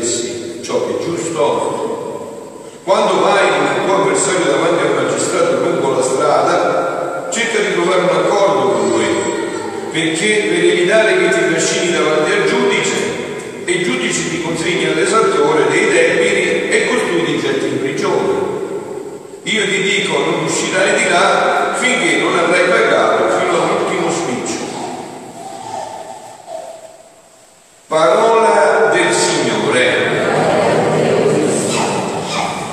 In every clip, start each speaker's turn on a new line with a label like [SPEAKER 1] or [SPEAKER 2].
[SPEAKER 1] stessi ciò che è giusto? Quando vai il tuo avversario davanti al magistrato lungo la strada, cerca di trovare un accordo con lui, perché per evitare che ti trascini davanti al giudice, e il giudice ti consegna all'esattore dei debiti e costui ti getti in prigione. Io ti dico, non uscirai di là finché non avrai pagato fino all'ultimo spiccio. Parola del Signore.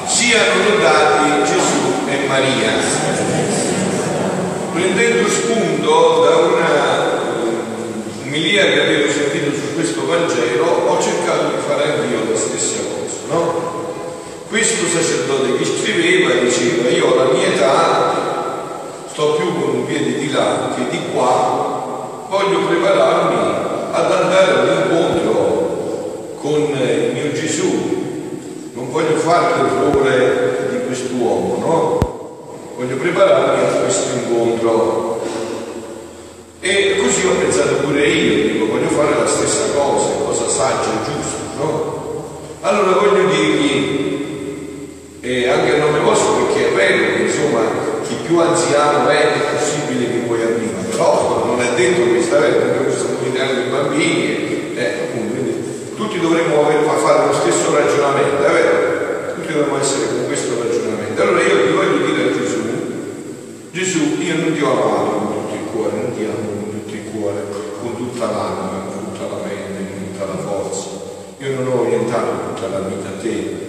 [SPEAKER 1] Siano lodati Gesù e Maria. Prendendo spunto da una umilia che avevo sentito su questo Vangelo, ho cercato di fare anch'io la stessa cosa, no? Questo sacerdote che scriveva diceva io alla mia età sto più con un piede di là che di qua, voglio prepararmi ad andare all'incontro con il mio Gesù, non voglio fare l'errore di quest'uomo, no? Voglio prepararmi a questo incontro. E così ho pensato pure io, dico, voglio fare la stessa cosa, cosa saggia e giusta, no? Allora voglio dirgli, e anche a nome vostro perché è vero che insomma chi più anziano è è possibile che poi arriva, però non è detto che sta vero, perché sono italiani dei bambini, eh, appunto, quindi tutti dovremmo aver, fare lo stesso ragionamento, è vero? Tutti dovremmo essere con questo ragionamento. Allora io gli voglio dire a Gesù, Gesù, io non ti ho amato con tutto il cuore, non ti amo con tutto il cuore, con tutta l'anima, con tutta la mente, con tutta la forza. Io non ho orientato tutta la vita a te.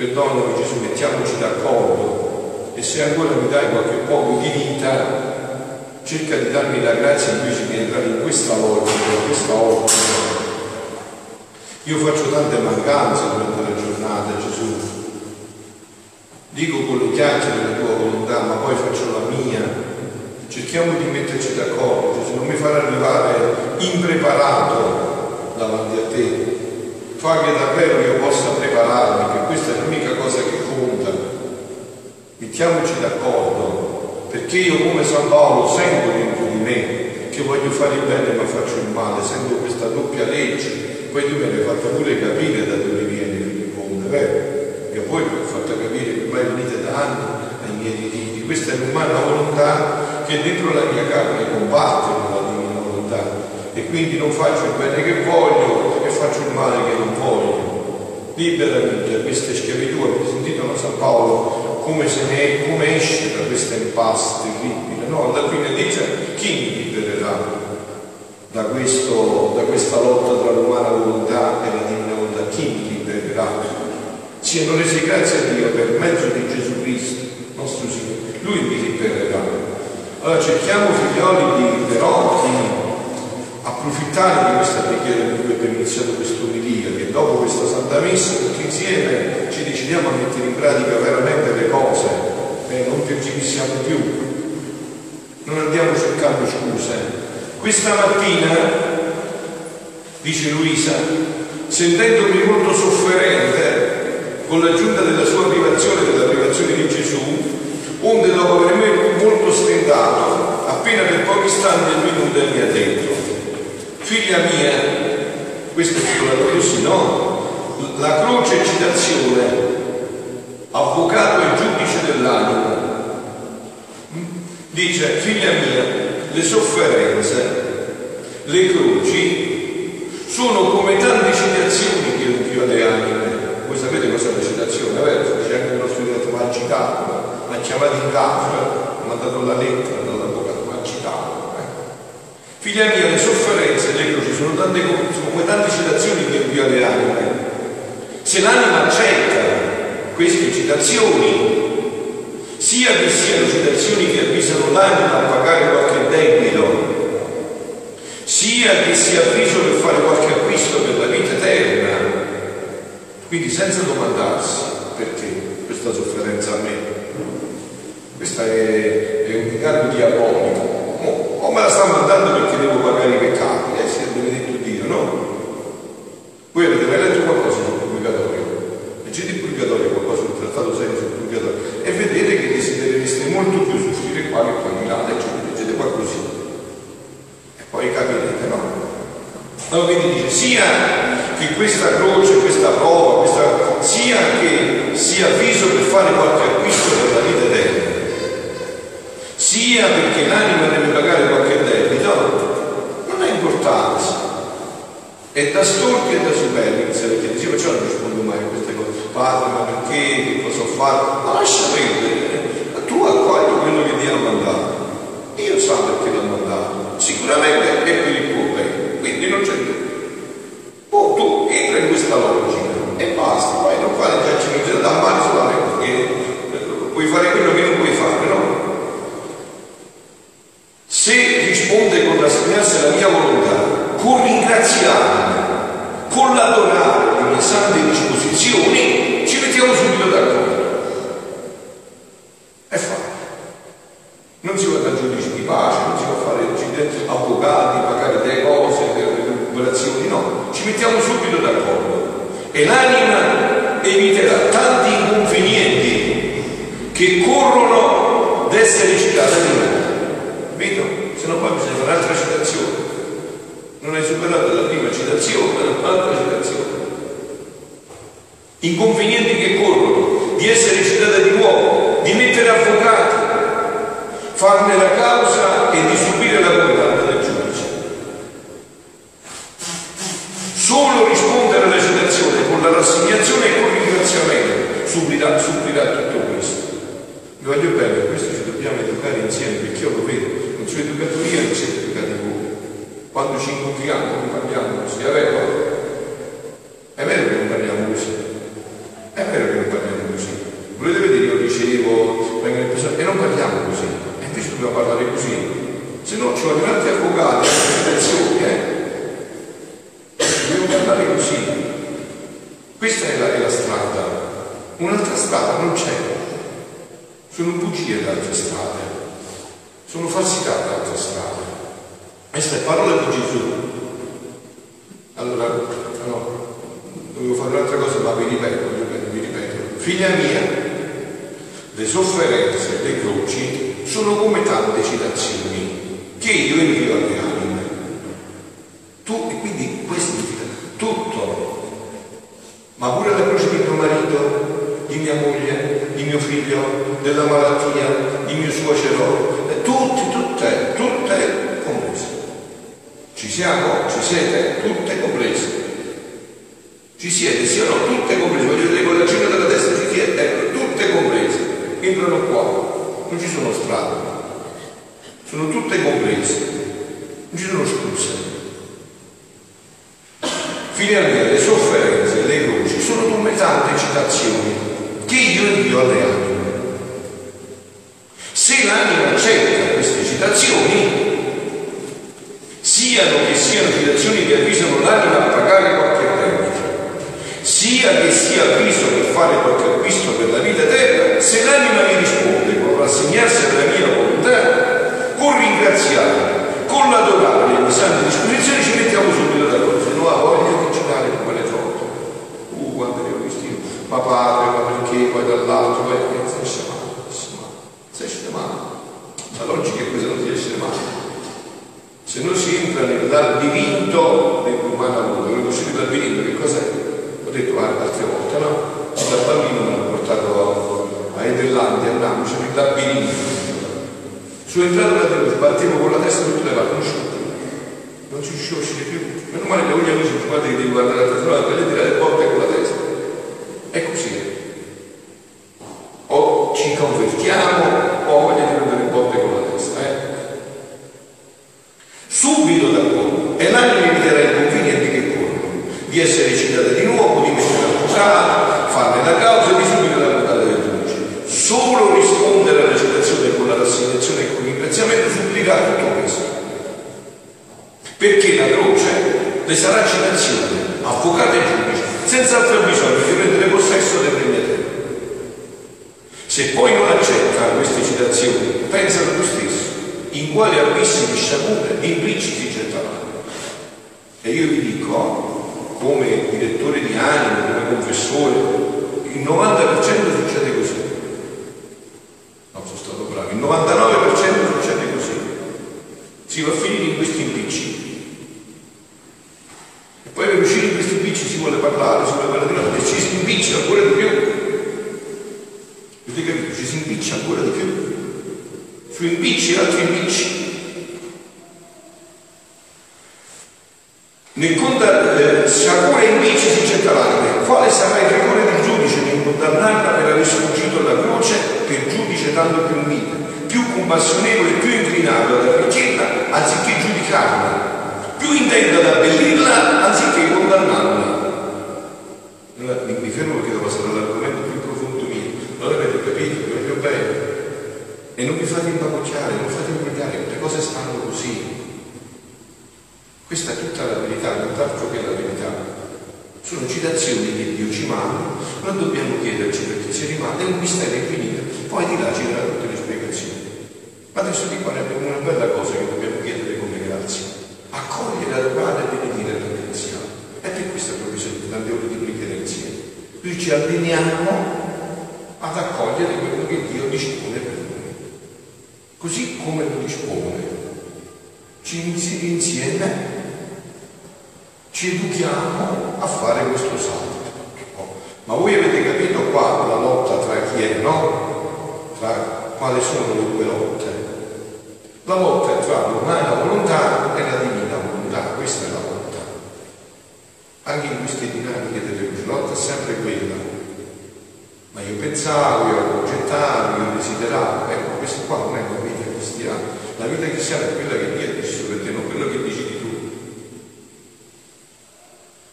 [SPEAKER 1] Perdonami Gesù, mettiamoci d'accordo e se ancora mi dai qualche poco di vita, cerca di darmi la grazia invece di entrare in questa logica, in questa ottica. Io faccio tante mancanze durante la giornata, Gesù. Dico con le chiacchiere la tua volontà, ma poi faccio la mia. Cerchiamo di metterci d'accordo, Gesù, non mi far arrivare impreparato davanti a te. Fa che davvero io possa prepararmi, che questa è conta. Mettiamoci d'accordo, perché io come San Paolo sento dentro di me che voglio fare il bene ma faccio il male, sento questa doppia legge. Poi tu me l'hai fatta pure capire da dove viene il mondo, vero? Che voi mi avete fatto capire che ormai venite da anni ai miei diritti. Questa è l'umana volontà che dentro la mia carne combatte con la divina volontà. E quindi non faccio il bene che voglio e faccio il male che non voglio. Liberami da queste schiavitù. Sentito no, San Paolo come, ne, come esce da questa impasse terribile? No, alla fine dice chi mi libererà da, questo, da questa lotta tra l'umana volontà e la divina volontà? Chi mi libererà? siano resi grazie a Dio per mezzo di Gesù Cristo, nostro Signore. Lui mi libererà. Allora cerchiamo, figlioli, di però di approfittare di questa preghiera di cui abbiamo iniziato quest'umilia, che dopo questa Santa Messa tutti insieme decidiamo a mettere in pratica veramente le cose, eh, non tergiversiamo più, non andiamo cercando scuse. Questa mattina, dice Luisa, sentendomi molto sofferente, con l'aggiunta della sua privazione, della privazione di Gesù, onde dopo avermi molto stentato, appena per pochi istanti è venuta e mi ha detto, figlia mia, questo è titolato così, no? La croce è citazione, avvocato e giudice dell'anima. Dice, figlia mia, le sofferenze, le croci, sono come tante citazioni che invio alle anime voi sapete cos'è la citazione, vero? C'è anche uno studente mi ha citato, mi ha chiamato in casa, mi ha dato la lettera dall'avvocato, mi ha citato. Eh. Figlia mia, le sofferenze, le croci sono, tante, sono come tante citazioni che invio alle anime. Se l'anima accetta queste citazioni, sia che siano citazioni che avvisano l'anima a pagare qualche debito, sia che sia avviso per fare qualche acquisto per la vita eterna, quindi senza domandarsi perché, questa sofferenza a me. Questo è, è un inganno diabolico. Oh, o me la sta mandando perché devo pagare i peccati, eh sì, benedetto Dio, no? Voi avete mai letto qualcosa sul purgatorio? Leggete il purgatorio, qualcosa sul trattato serio sul purgatorio, e vedete che desiderereste molto più soffrire qua che qua in là, leggete, leggete qualcosina. E poi capirete, no? Allora quindi dice, sia che questa croce, questa prova, questa, sia avviso per fare qualche acquisto per la vita eterna, sia perché l'anima deve pagare qualche debito, non ha importanza. È da storti e da superbi che se le chiede, io non rispondo mai a queste cose, padre, ma perché, che cosa ho fatto? Ma lascia perdere, Figlia mia, le sofferenze, le croci sono come tante citazioni che io invio alle anime. Tu, e quindi questo tutto, ma pure la croce di mio marito, di mia moglie, di mio figlio, della malattia, di mio suocero, tutte, tutte, tutte comprese. Ci siamo? Ci siete? Tutte comprese. Ci siete, sì o no? Tutte comprese. Voglio vedere con la cena della destra ci siete, ecco, tutte comprese. Entrano qua, non ci sono strade. Sono tutte comprese. Non ci sono scuse. Mia, le sofferenze, le croci sono come tante citazioni che io invio alle anime. Se l'anima accetta queste citazioni, siano che siano citazioni che avvisano l'anima a pagare debito, sia che sia avviso per fare qualche acquisto per la vita eterna, se l'anima mi risponde con rassegnarsi alla mia volontà, con ringraziare, con l'adorare le sante disposizioni, ci mettiamo subito d'accordo, se no ha voglia di giocare come le foto. Uh, quando li ho visti ma padre, ma perché, poi dall'altro, poi non si esce male, si esce male. La logica è questa, non si esce male. Se non si entra nel labirinto dell'umana volontà, non uscire dal labirinto, che cos'è? Ho detto altre volte, no? Da bambino mi hanno portato a Edellandia, andavo, c'era il labirinto. Sono entrato da dentro, battevo con la testa tutte le parti, non ci. Non ci riuscivo a uscire più. Meno male che ogni amici guarda che devi guardare la testa, per tirare le botte con la testa. È così. O ci convertiamo o voglio di prendere botte con la testa, eh? subito d'accordo e l'anima eviterà i che corrono di essere citata di nuovo, di accusato, farne la causa e di subire la condanna del giudice. Solo rispondere alla citazione con la rassegnazione e con il ringraziamento supplirà tutto questo. Perché la croce le sarà citazione, avvocato e giudice, senza altro bisogno di prendere possesso del regno eterno. Se poi non accetta queste citazioni, pensa tu stesso in quale abisso di sciagura e impicci si getterà. E io vi dico, come direttore di anima, come confessore, il 90% succede così. No, sono stato bravo, il 99% succede così. Si va a finire in questi impicci. E poi per uscire in questi impicci si vuole parlare, si vuole parlare, e ci si impiccia ancora di più. Avete capito? Ci si impiccia ancora di più. Su impicci altri impicci. Nel conta, eh, sciagura e impicci si getta l'anima. Quale sarà il rigore del giudice nel condannarla per aver sfuggito alla croce per giudice tanto più mite, più compassionevole, più inclinato ad arricchirla anziché giudicarla, più intento ad abbellirla anziché condannarla. Mi fermo perché devo passare all'argomento più profondo mio. Non avete capito, più bene. E non vi fate impapocchiare, non fate imbrogliare, le cose stanno così. Questa è tutta la verità, tutt'altro che la verità. Sono citazioni che Dio ci manda, non dobbiamo chiederci perché ci rimane, è un mistero infinito, poi di là ci darà tutte le spiegazioni. Ma adesso di qua ne abbiamo una bella cosa che dobbiamo chiedere come grazia. Accogliere, adorare e benedire e ringraziare. E per questo abbiamo bisogno di tante ore di preghiera insieme. Qui ci alleniamo ad accogliere quello che Dio dispone per noi. Così come lo dispone. Ci insieme ci educhiamo a fare questo salto. Ma voi avete capito qua la lotta tra chi è, no? Tra quali sono le due lotte? La lotta è tra l'umana volontà e la divina volontà, questa è la lotta. Anche in queste dinamiche delle luci, la lotta è sempre quella. Ma io pensavo, io progettavo, io desideravo, ecco, questo qua non è la vita cristiana. La vita cristiana è quella che Dio ha deciso per te, non quello che decidi tu.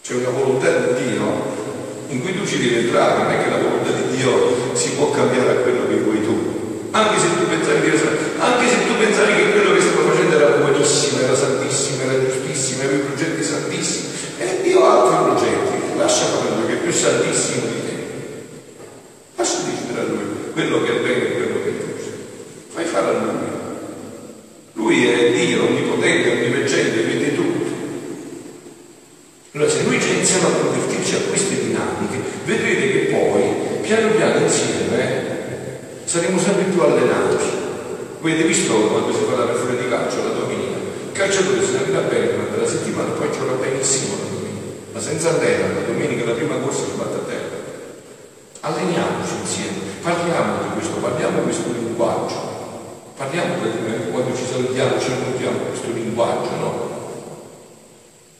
[SPEAKER 1] C'è una volontà di Dio in cui tu ci devi entrare, non è che la volontà di Dio si può cambiare a quello che vuoi tu. Anche se tu pensavi che, anche se tu pensavi che quello che stavo facendo era buonissimo, era santissimo, era giustissimo, aveva progetti santissimi. E Dio ha altri progetti, lascia quello che è più santissimo di te. Lascia decidere a lui quello che è bene e quello che è giusto. Fai fare a lui. Lui è Dio onnipotente, onniveggente, vede tutto. Allora se noi ci iniziamo a convertirci a queste dinamiche, vedrete che poi, piano piano insieme, saremo sempre più allenati. Voi avete visto quando si fa la fuori di calcio la domenica? Il calciatore si allena bene durante la settimana, poi gioca benissimo la domenica, ma senza allena, la domenica la prima corsa si batte a terra. Alleniamoci insieme, parliamo di questo, parliamo questo linguaggio, parliamo di, quando ci salutiamo, ci incontriamo questo linguaggio, no?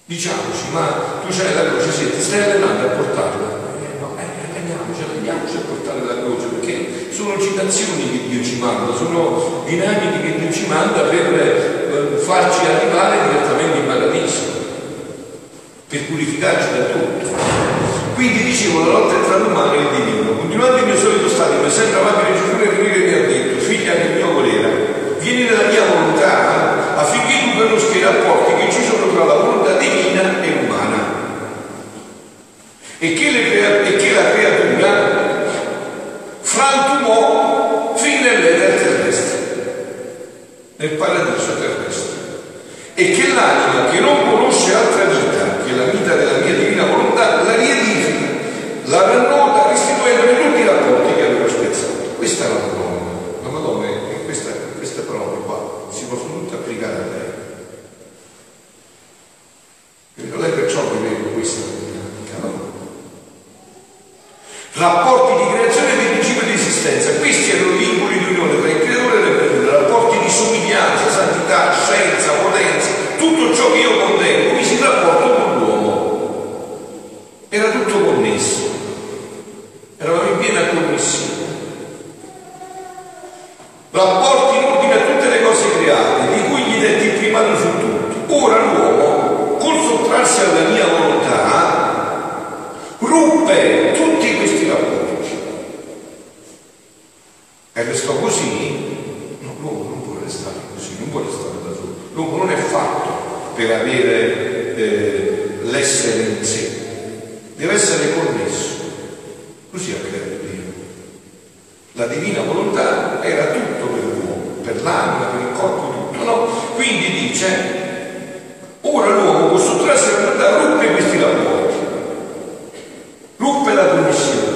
[SPEAKER 1] Diciamoci, ma tu c'hai la croce, sì, ti stai allenando a portarla. Eh, no, eh, alleniamoci, alleniamoci a portare la croce, perché sono citazioni che Dio ci manda, sono dinamiche che Dio ci manda per eh, farci arrivare direttamente in paradiso, per purificarci da tutto. Quindi dicevo, la lotta tra l'umano e il divino. Continuando il mio solito stato, mi sembra avanti Gesù e venire mi ha detto, figlia del mio volere, vieni nella mia volontà affinché tu conosca i rapporti che ci sono tra la volontà divina e umana. E che, crea- e che la creatura frantumò fin nell'era terrestre, nel paradiso terrestre. E che l'anima che non conosce altra vita che la vita della mia divina volontà la riedifica, la rannota restituendole tutti i rapporti che aveva spezzato. Questa è la Madonna. La Madonna è questa, queste parole qua si possono tutte applicare a lei. Quindi lei perciò viveva questa dinamica, no? Rapporti di creazione e principio di esistenza. Questi erano i vincoli di unione tra il creatore e le creature, rapporti di somiglianza, santità, scienza, potenza, tutto ciò che io contengo, qui si rapporta con l'uomo. Era tutto connesso. Eravamo in piena connessione. Rapporti in ordine a tutte le cose create, di cui gli detti il primato su tutto. Ora l'uomo, col sottrarsi alla mia volontà, ruppe tutti questi rapporti. divina volontà era tutto per l'uomo, per il corpo, tutto, no? Quindi dice, ora l'uomo con sottrarsi alla volontà ruppe questi rapporti, ruppe la connessione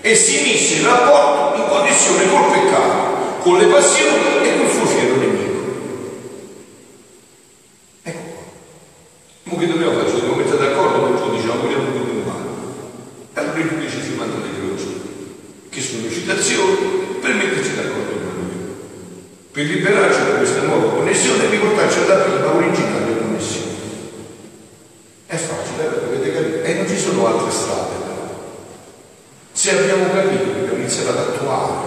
[SPEAKER 1] e si mise in rapporto, in connessione col peccato, con le passioni e col suo fiero nemico. Ecco qua. Come che dobbiamo fare? Ci dobbiamo mettere d'accordo con il giudice, non vogliamo più umano. Allora il giudice si manda le croci, che sono citazioni, per metterci d'accordo con lui. Per liberarci da questa nuova connessione e riportarci alla prima originale connessione. È facile, eh, avete capito? E non ci sono altre strade Se abbiamo capito che abbiamo iniziato ad attuare,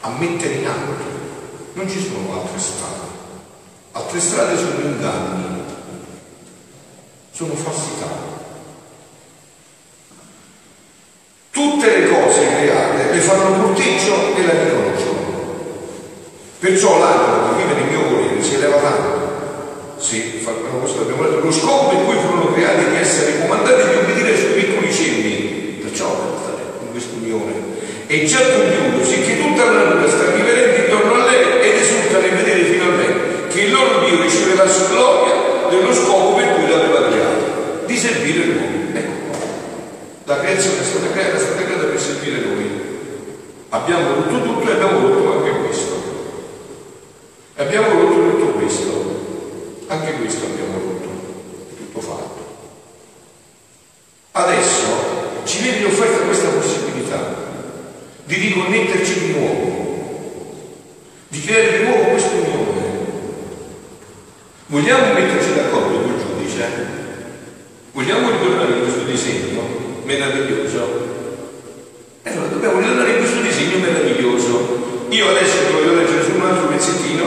[SPEAKER 1] a mettere in atto, non ci sono altre strade. Altre strade sono inganni, sono falsità. Tutte le cose create le fanno e la riconoscono. Perciò l'anima che vive nel mio volere si eleva tanto. Sì, abbiamo detto, lo scopo per cui furono creati di essere comandati di obbedire sui piccoli cenni. Perciò in questa unione. E già compiuto, sicché tutta la natura sta riverendo intorno a lei ed esulta nel vedere finalmente che il loro Dio riceve la sua gloria dello scopo per cui l'aveva creato, di servire l'uomo. Ecco qua. La creazione è stata creata, è stata creata per servire noi. Abbiamo voluto tutto e abbiamo voluto anche questo. E abbiamo voluto tutto questo. Anche questo abbiamo voluto. Tutto fatto. Adesso ci viene offerta questa possibilità di riconnetterci di nuovo, di creare di nuovo questa unione. Vogliamo metterci d'accordo col giudice? Vogliamo ritornare in questo disegno meraviglioso? E allora dobbiamo ritornare in questo disegno meraviglioso. Io adesso vi voglio leggere su un altro pezzettino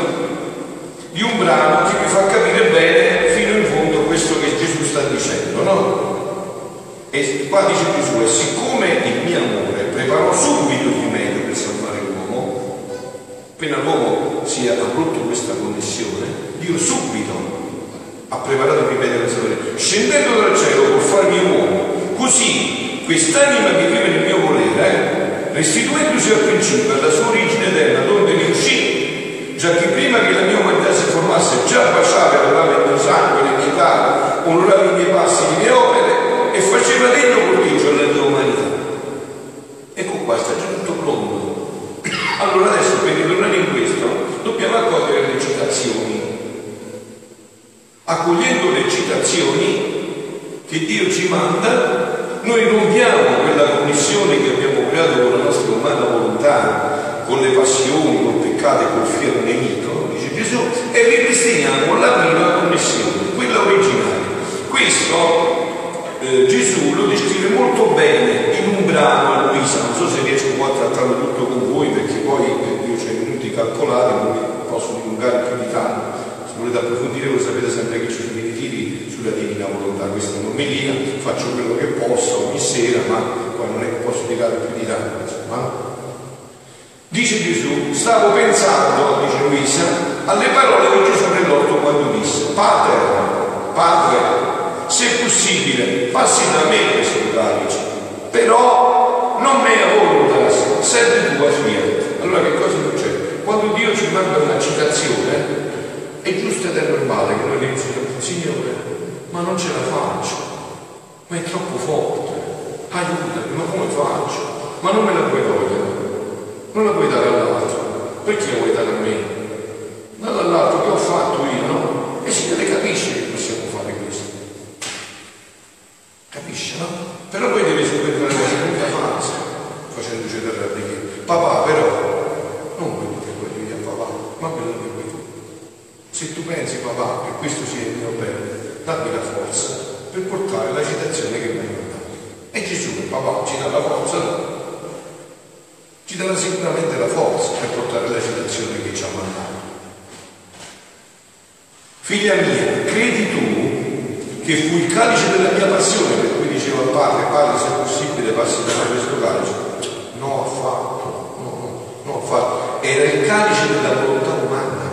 [SPEAKER 1] di un brano che vi fa capire bene fino in fondo questo che Gesù sta dicendo, no? E qua dice Gesù, e siccome il mio amore preparò subito il rimedio per salvare l'uomo, appena l'uomo si è abrotto questa connessione, Dio subito ha preparato il rimedio per salvare, scendendo dal cielo per farmi uomo, così quest'anima che vive nel mio volere, eh, restituendosi al principio, alla sua origine eterna, donde ne uscì, già che prima che la mia umanità si formasse già baciava e adorava il mio sangue, le mie case, onorava i miei passi, le mie opere, e faceva degno cortiggio alla tua umanità. Ecco qua, sta già tutto pronto. Allora adesso per ritornare in questo dobbiamo accogliere le citazioni. Accogliendo le citazioni che Dio ci manda, noi rompiamo quella connessione che abbiamo creato con la nostra umana volontà, con le passioni, col peccato e col fiero nemico, dice Gesù, e ripristiniamo la prima connessione, quella originale. Questo eh, Gesù lo descrive molto bene in un brano a Luisa, non so se riesco a trattarlo tutto con voi perché poi eh, io ho i minuti calcolati, non posso dilungare più volete approfondire voi sapete sempre che ci sono i ritiri sulla divina volontà, questa non faccio quello che posso ogni sera, ma poi non è che posso dire più di tanto, insomma. Dice Gesù, stavo pensando, dice Luisa, alle parole che Gesù nell'orto quando disse, Padre, Padre, se possibile, passi da me questo calice, però non me a volontà, senti tua fiat. Allora che cosa succede? Quando Dio ci manda una citazione, è giusto ed è normale che diciamo, Signore, ma non ce la faccio, ma è troppo forte, aiutami, ma come faccio? Ma non me la puoi togliere, motivazione per cui diceva al padre, padre se è possibile passi da questo calice, non ho fatto, no, no, non era il calice della volontà umana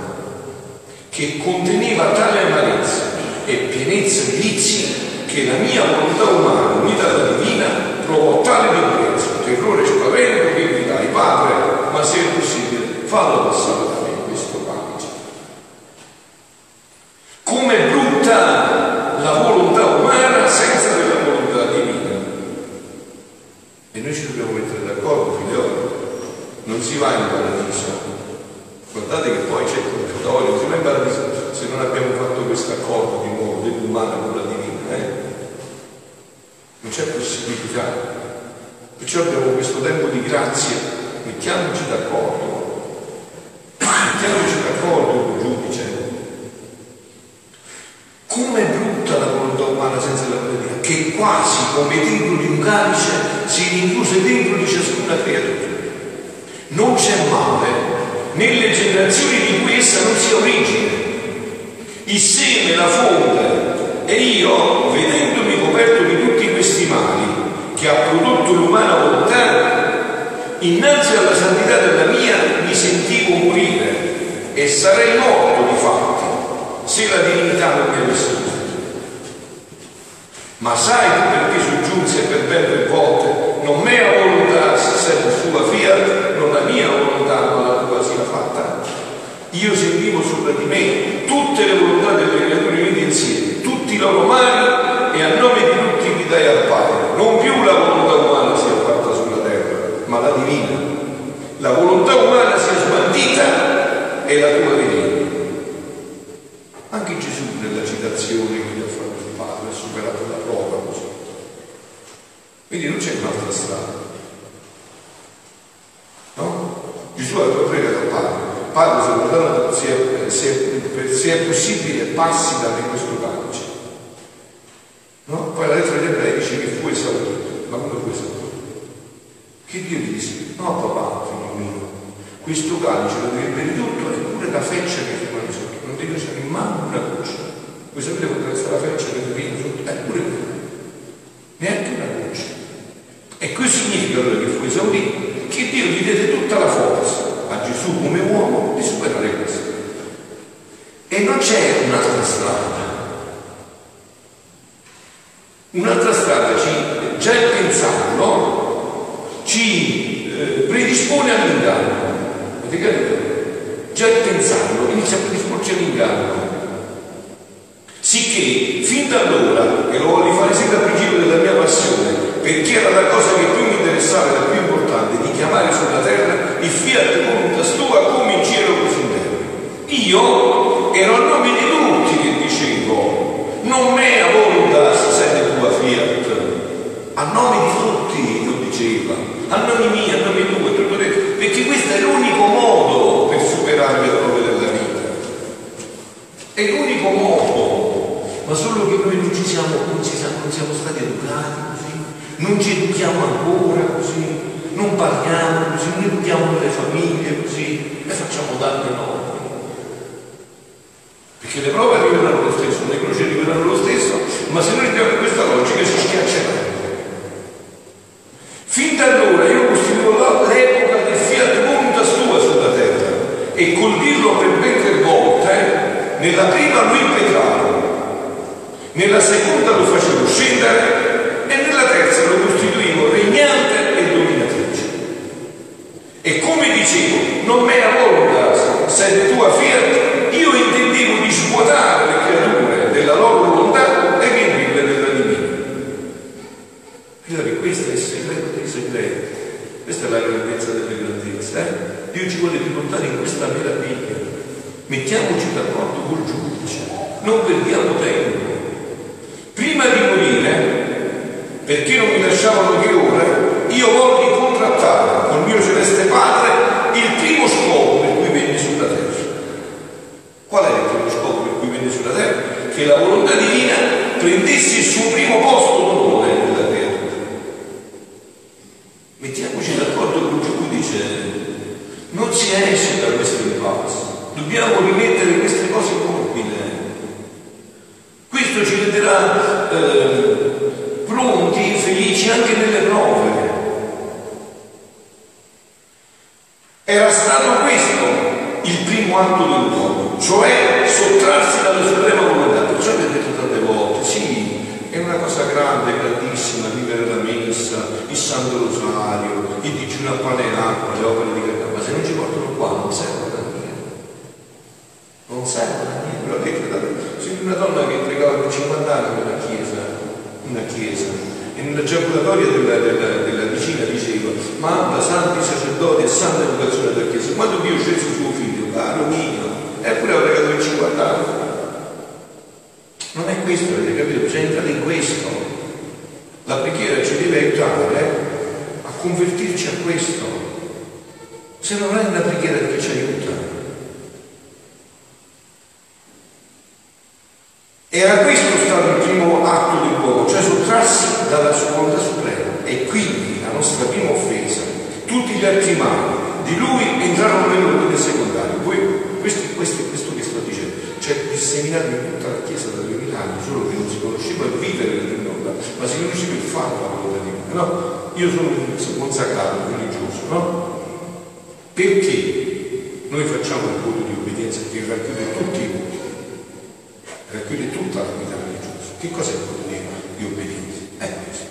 [SPEAKER 1] che conteneva tale amarezza e pienezza di vizi che la mia volontà umana, unita alla divina, provò tale violenza, terrore, spavento che gridai, padre, ma se è possibile, fallo passare. Possibilità. Perciò abbiamo questo tempo di grazia, mettiamoci d'accordo, mettiamoci d'accordo con il giudice. Com'è brutta la volontà umana senza la Dio, che quasi come dentro di un calice si rinchiuse dentro di ciascuna creatura. Non c'è male nelle generazioni di cui essa non sia origine. Il seme, la fonte, e io, vedendomi che ha prodotto l'umana volontà, innanzi alla santità della mia mi sentivo morire e sarei morto di fatti se la divinità non mi avesse Ma sai perché soggiunse per ben tre volte, non mea volontà se sua fiat, non la mia volontà ma la tua sia fatta? Io sentivo sopra di me tutte le volontà delle creature unite insieme, tutti i loro mali e a nome di tutti li dai al Padre. Non più la volontà umana sia fatta sulla terra, ma la divina. La volontà umana sia sbandita e la tua divina. Anche Gesù nella citazione che gli ha fatto il Padre ha superato la prova così. Quindi non c'è un'altra strada. No? Gesù aveva pregato al Padre. Padre, se, se, se, se è possibile, passi da me questo calice. No? Poi la lettera degli ebrei dice che fu esaurito. Ma come fu esaurito? Che Dio gli disse? No, papà, figlio mio, questo calice bere tutto e pure la feccia che rimane sotto. Non devi lasciare mano una goccia. Voi sapete quando resta la feccia che viene sotto? Eppure quella. Neanche una goccia. E questo significa allora che fu esaurito, che Dio gli diede tutta la forza a Gesù come uomo di superare questo. E non c'è un'altra strada. Un'altra strada ci, già il pensarlo ci eh, predispone all'inganno. Capito? Già il pensarlo inizia a predisporci all'inganno. Sicché, fin da allora, e lo voglio fare sempre al principio della mia passione, perché era la cosa che più mi interessava la più importante, di chiamare sulla terra il fiat voluntas tua come in cielo così in terra. Io ero a nome di tutti che dicevo, non mea voluntas sed tua fiat, a nome di tutti lo diceva, a nome mio, a nome tuo, tutto detto, perché questo è l'unico modo per superare le prove della vita. È l'unico modo, ma solo che noi non ci siamo, non, siamo, non siamo stati educati così, non ci educhiamo ancora così, non parliamo così, non educhiamo le famiglie così e facciamo danni enormi. Perché le prove arriveranno lo stesso, le croci arriveranno lo stesso, ma se noi abbiamo questa logica si schiacceranno. Fin da allora io costituivo l'epoca del fiat voluntas tua sulla terra e col dirlo per ben tre volte, nella prima impetravo, nella seconda lo facevo scendere e nella terza lo costituivo regnante e dominatrice. E come dicevo, non me la volontà, sei tua fiat, io intendevo di svuotare le creature della loro volontà e riempirle della divina. Figlioli, questo è il segreto dei segreti. Questa è la grandezza delle grandezze. Eh? Dio ci vuole riportare in questa meraviglia. Mettiamoci d'accordo col giudice, non perdiamo tempo. Prima di morire, perché non mi lasciavano che ora, io voglio contrattare col mio celeste Padre il primo scopo per cui venne sulla terra. Qual è il primo scopo per cui venne sulla terra? Che la volontà divina prendesse il suo primo posto d'onore nella terra. Mettiamoci d'accordo con il giudice, non si esce da questo impasto, dobbiamo rimettere queste cose in ordine. Questo ci renderà eh, pronti, felici anche nelle prove. Era stato questo il primo atto dell'uomo, cioè sottrarsi dalla suprema volontà. Perciò vi ho detto tante volte, sì, è una cosa grande, grandissima, vivere la messa, il Santo Rosario, il digiuno a pane e acqua, le opere di carità, ma se non ci portano qua non servono da niente. Non servono da niente. Ve l'ho detto, c'è una donna che pregava per 50 anni in una chiesa, una chiesa, e nella della, della, della vicina diceva, mamma, santi sacerdoti e santa educazione della chiesa, quando Dio scelse suo figlio, caro mio, eppure ha pregato per 50 anni. Non è questo, avete capito? Bisogna entrare in questo. La preghiera deve aiutare a convertirci a questo. Se non è una preghiera che ci aiuta. E a questo stato il primo atto dell'uomo, cioè sottrarsi dalla sua volontà suprema. E quindi la nostra prima offesa, tutti gli altri mali di lui entrarono nell'ordine secondario. Poi questo, questo, questo che sto dicendo, cioè disseminato in tutta la Chiesa da 2000 anni, solo che non si conosceva il vivere dell'onda, ma si conosceva il fatto la volontà di Dio. No? Io sono un consacrato, religioso, no? Perché noi facciamo il voto di obbedienza che racchiude tutti i voti, tutta la vita religiosa. Che cos'è il voto di obbedienza? È questo.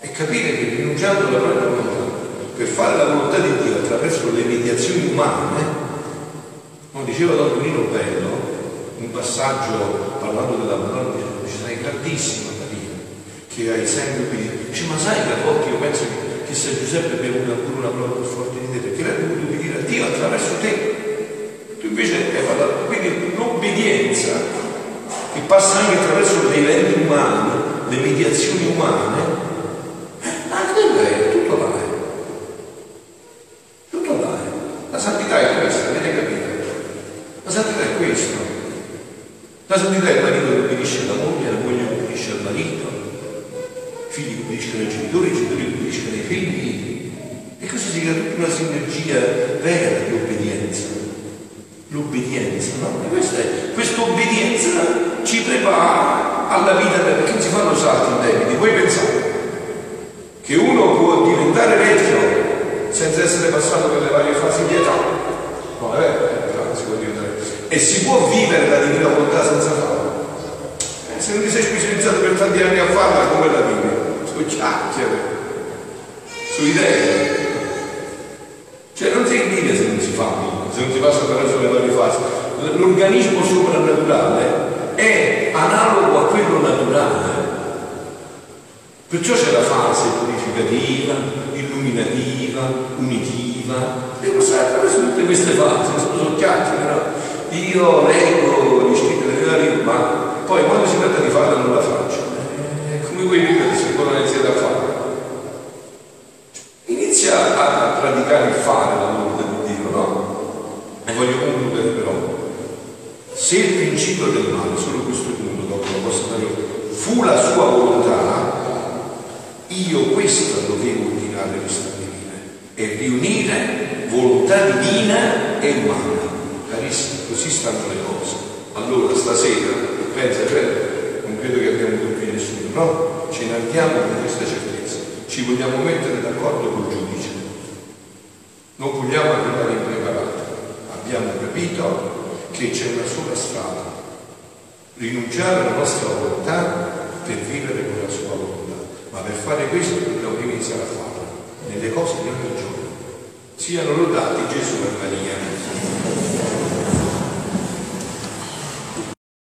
[SPEAKER 1] E capire che rinunciando alla propria volontà, per fare la volontà di Dio attraverso le mediazioni umane, come diceva Don Tonino Bello, un passaggio parlando della Madonna, dice, sei grandissima Maria, che hai sempre qui, dice, ma sai che a volte io penso che, San Giuseppe abbia avuto ancora una prova più forte di te, perché lei ha dovuto obbedire a Dio attraverso te. Tu invece hai parlato, quindi l'obbedienza che passa anche attraverso dei venti umani, le mediazioni umane, La santità è il marito che obbedisce alla moglie, la moglie che obbedisce al marito, i figli che obbediscono ai genitori, i genitori che obbediscono ai figli. E così si crea tutta una sinergia vera. L'obbedienza, no? E questa, questa obbedienza ci prepara alla vita perché non si fanno salti in debiti. Voi pensate che uno può diventare vecchio senza essere passato per le varie fasi di età? No, è vero e si può vivere la divina volontà senza farlo. Eh, se non ti sei specializzato per tanti anni a farla, come la vivi? Su chiacchiere, su idee. Cioè non si vive se non si fa, se non si passa attraverso le varie fasi. L'organismo soprannaturale è analogo a quello naturale. Perciò c'è la fase purificativa, illuminativa, unitiva, e sai attraverso tutte queste fasi, sono chiacchiere, no? io leggo gli scritti delle varie, ma poi quando si tratta di farla non la faccio. È come vuoi vivere se ancora non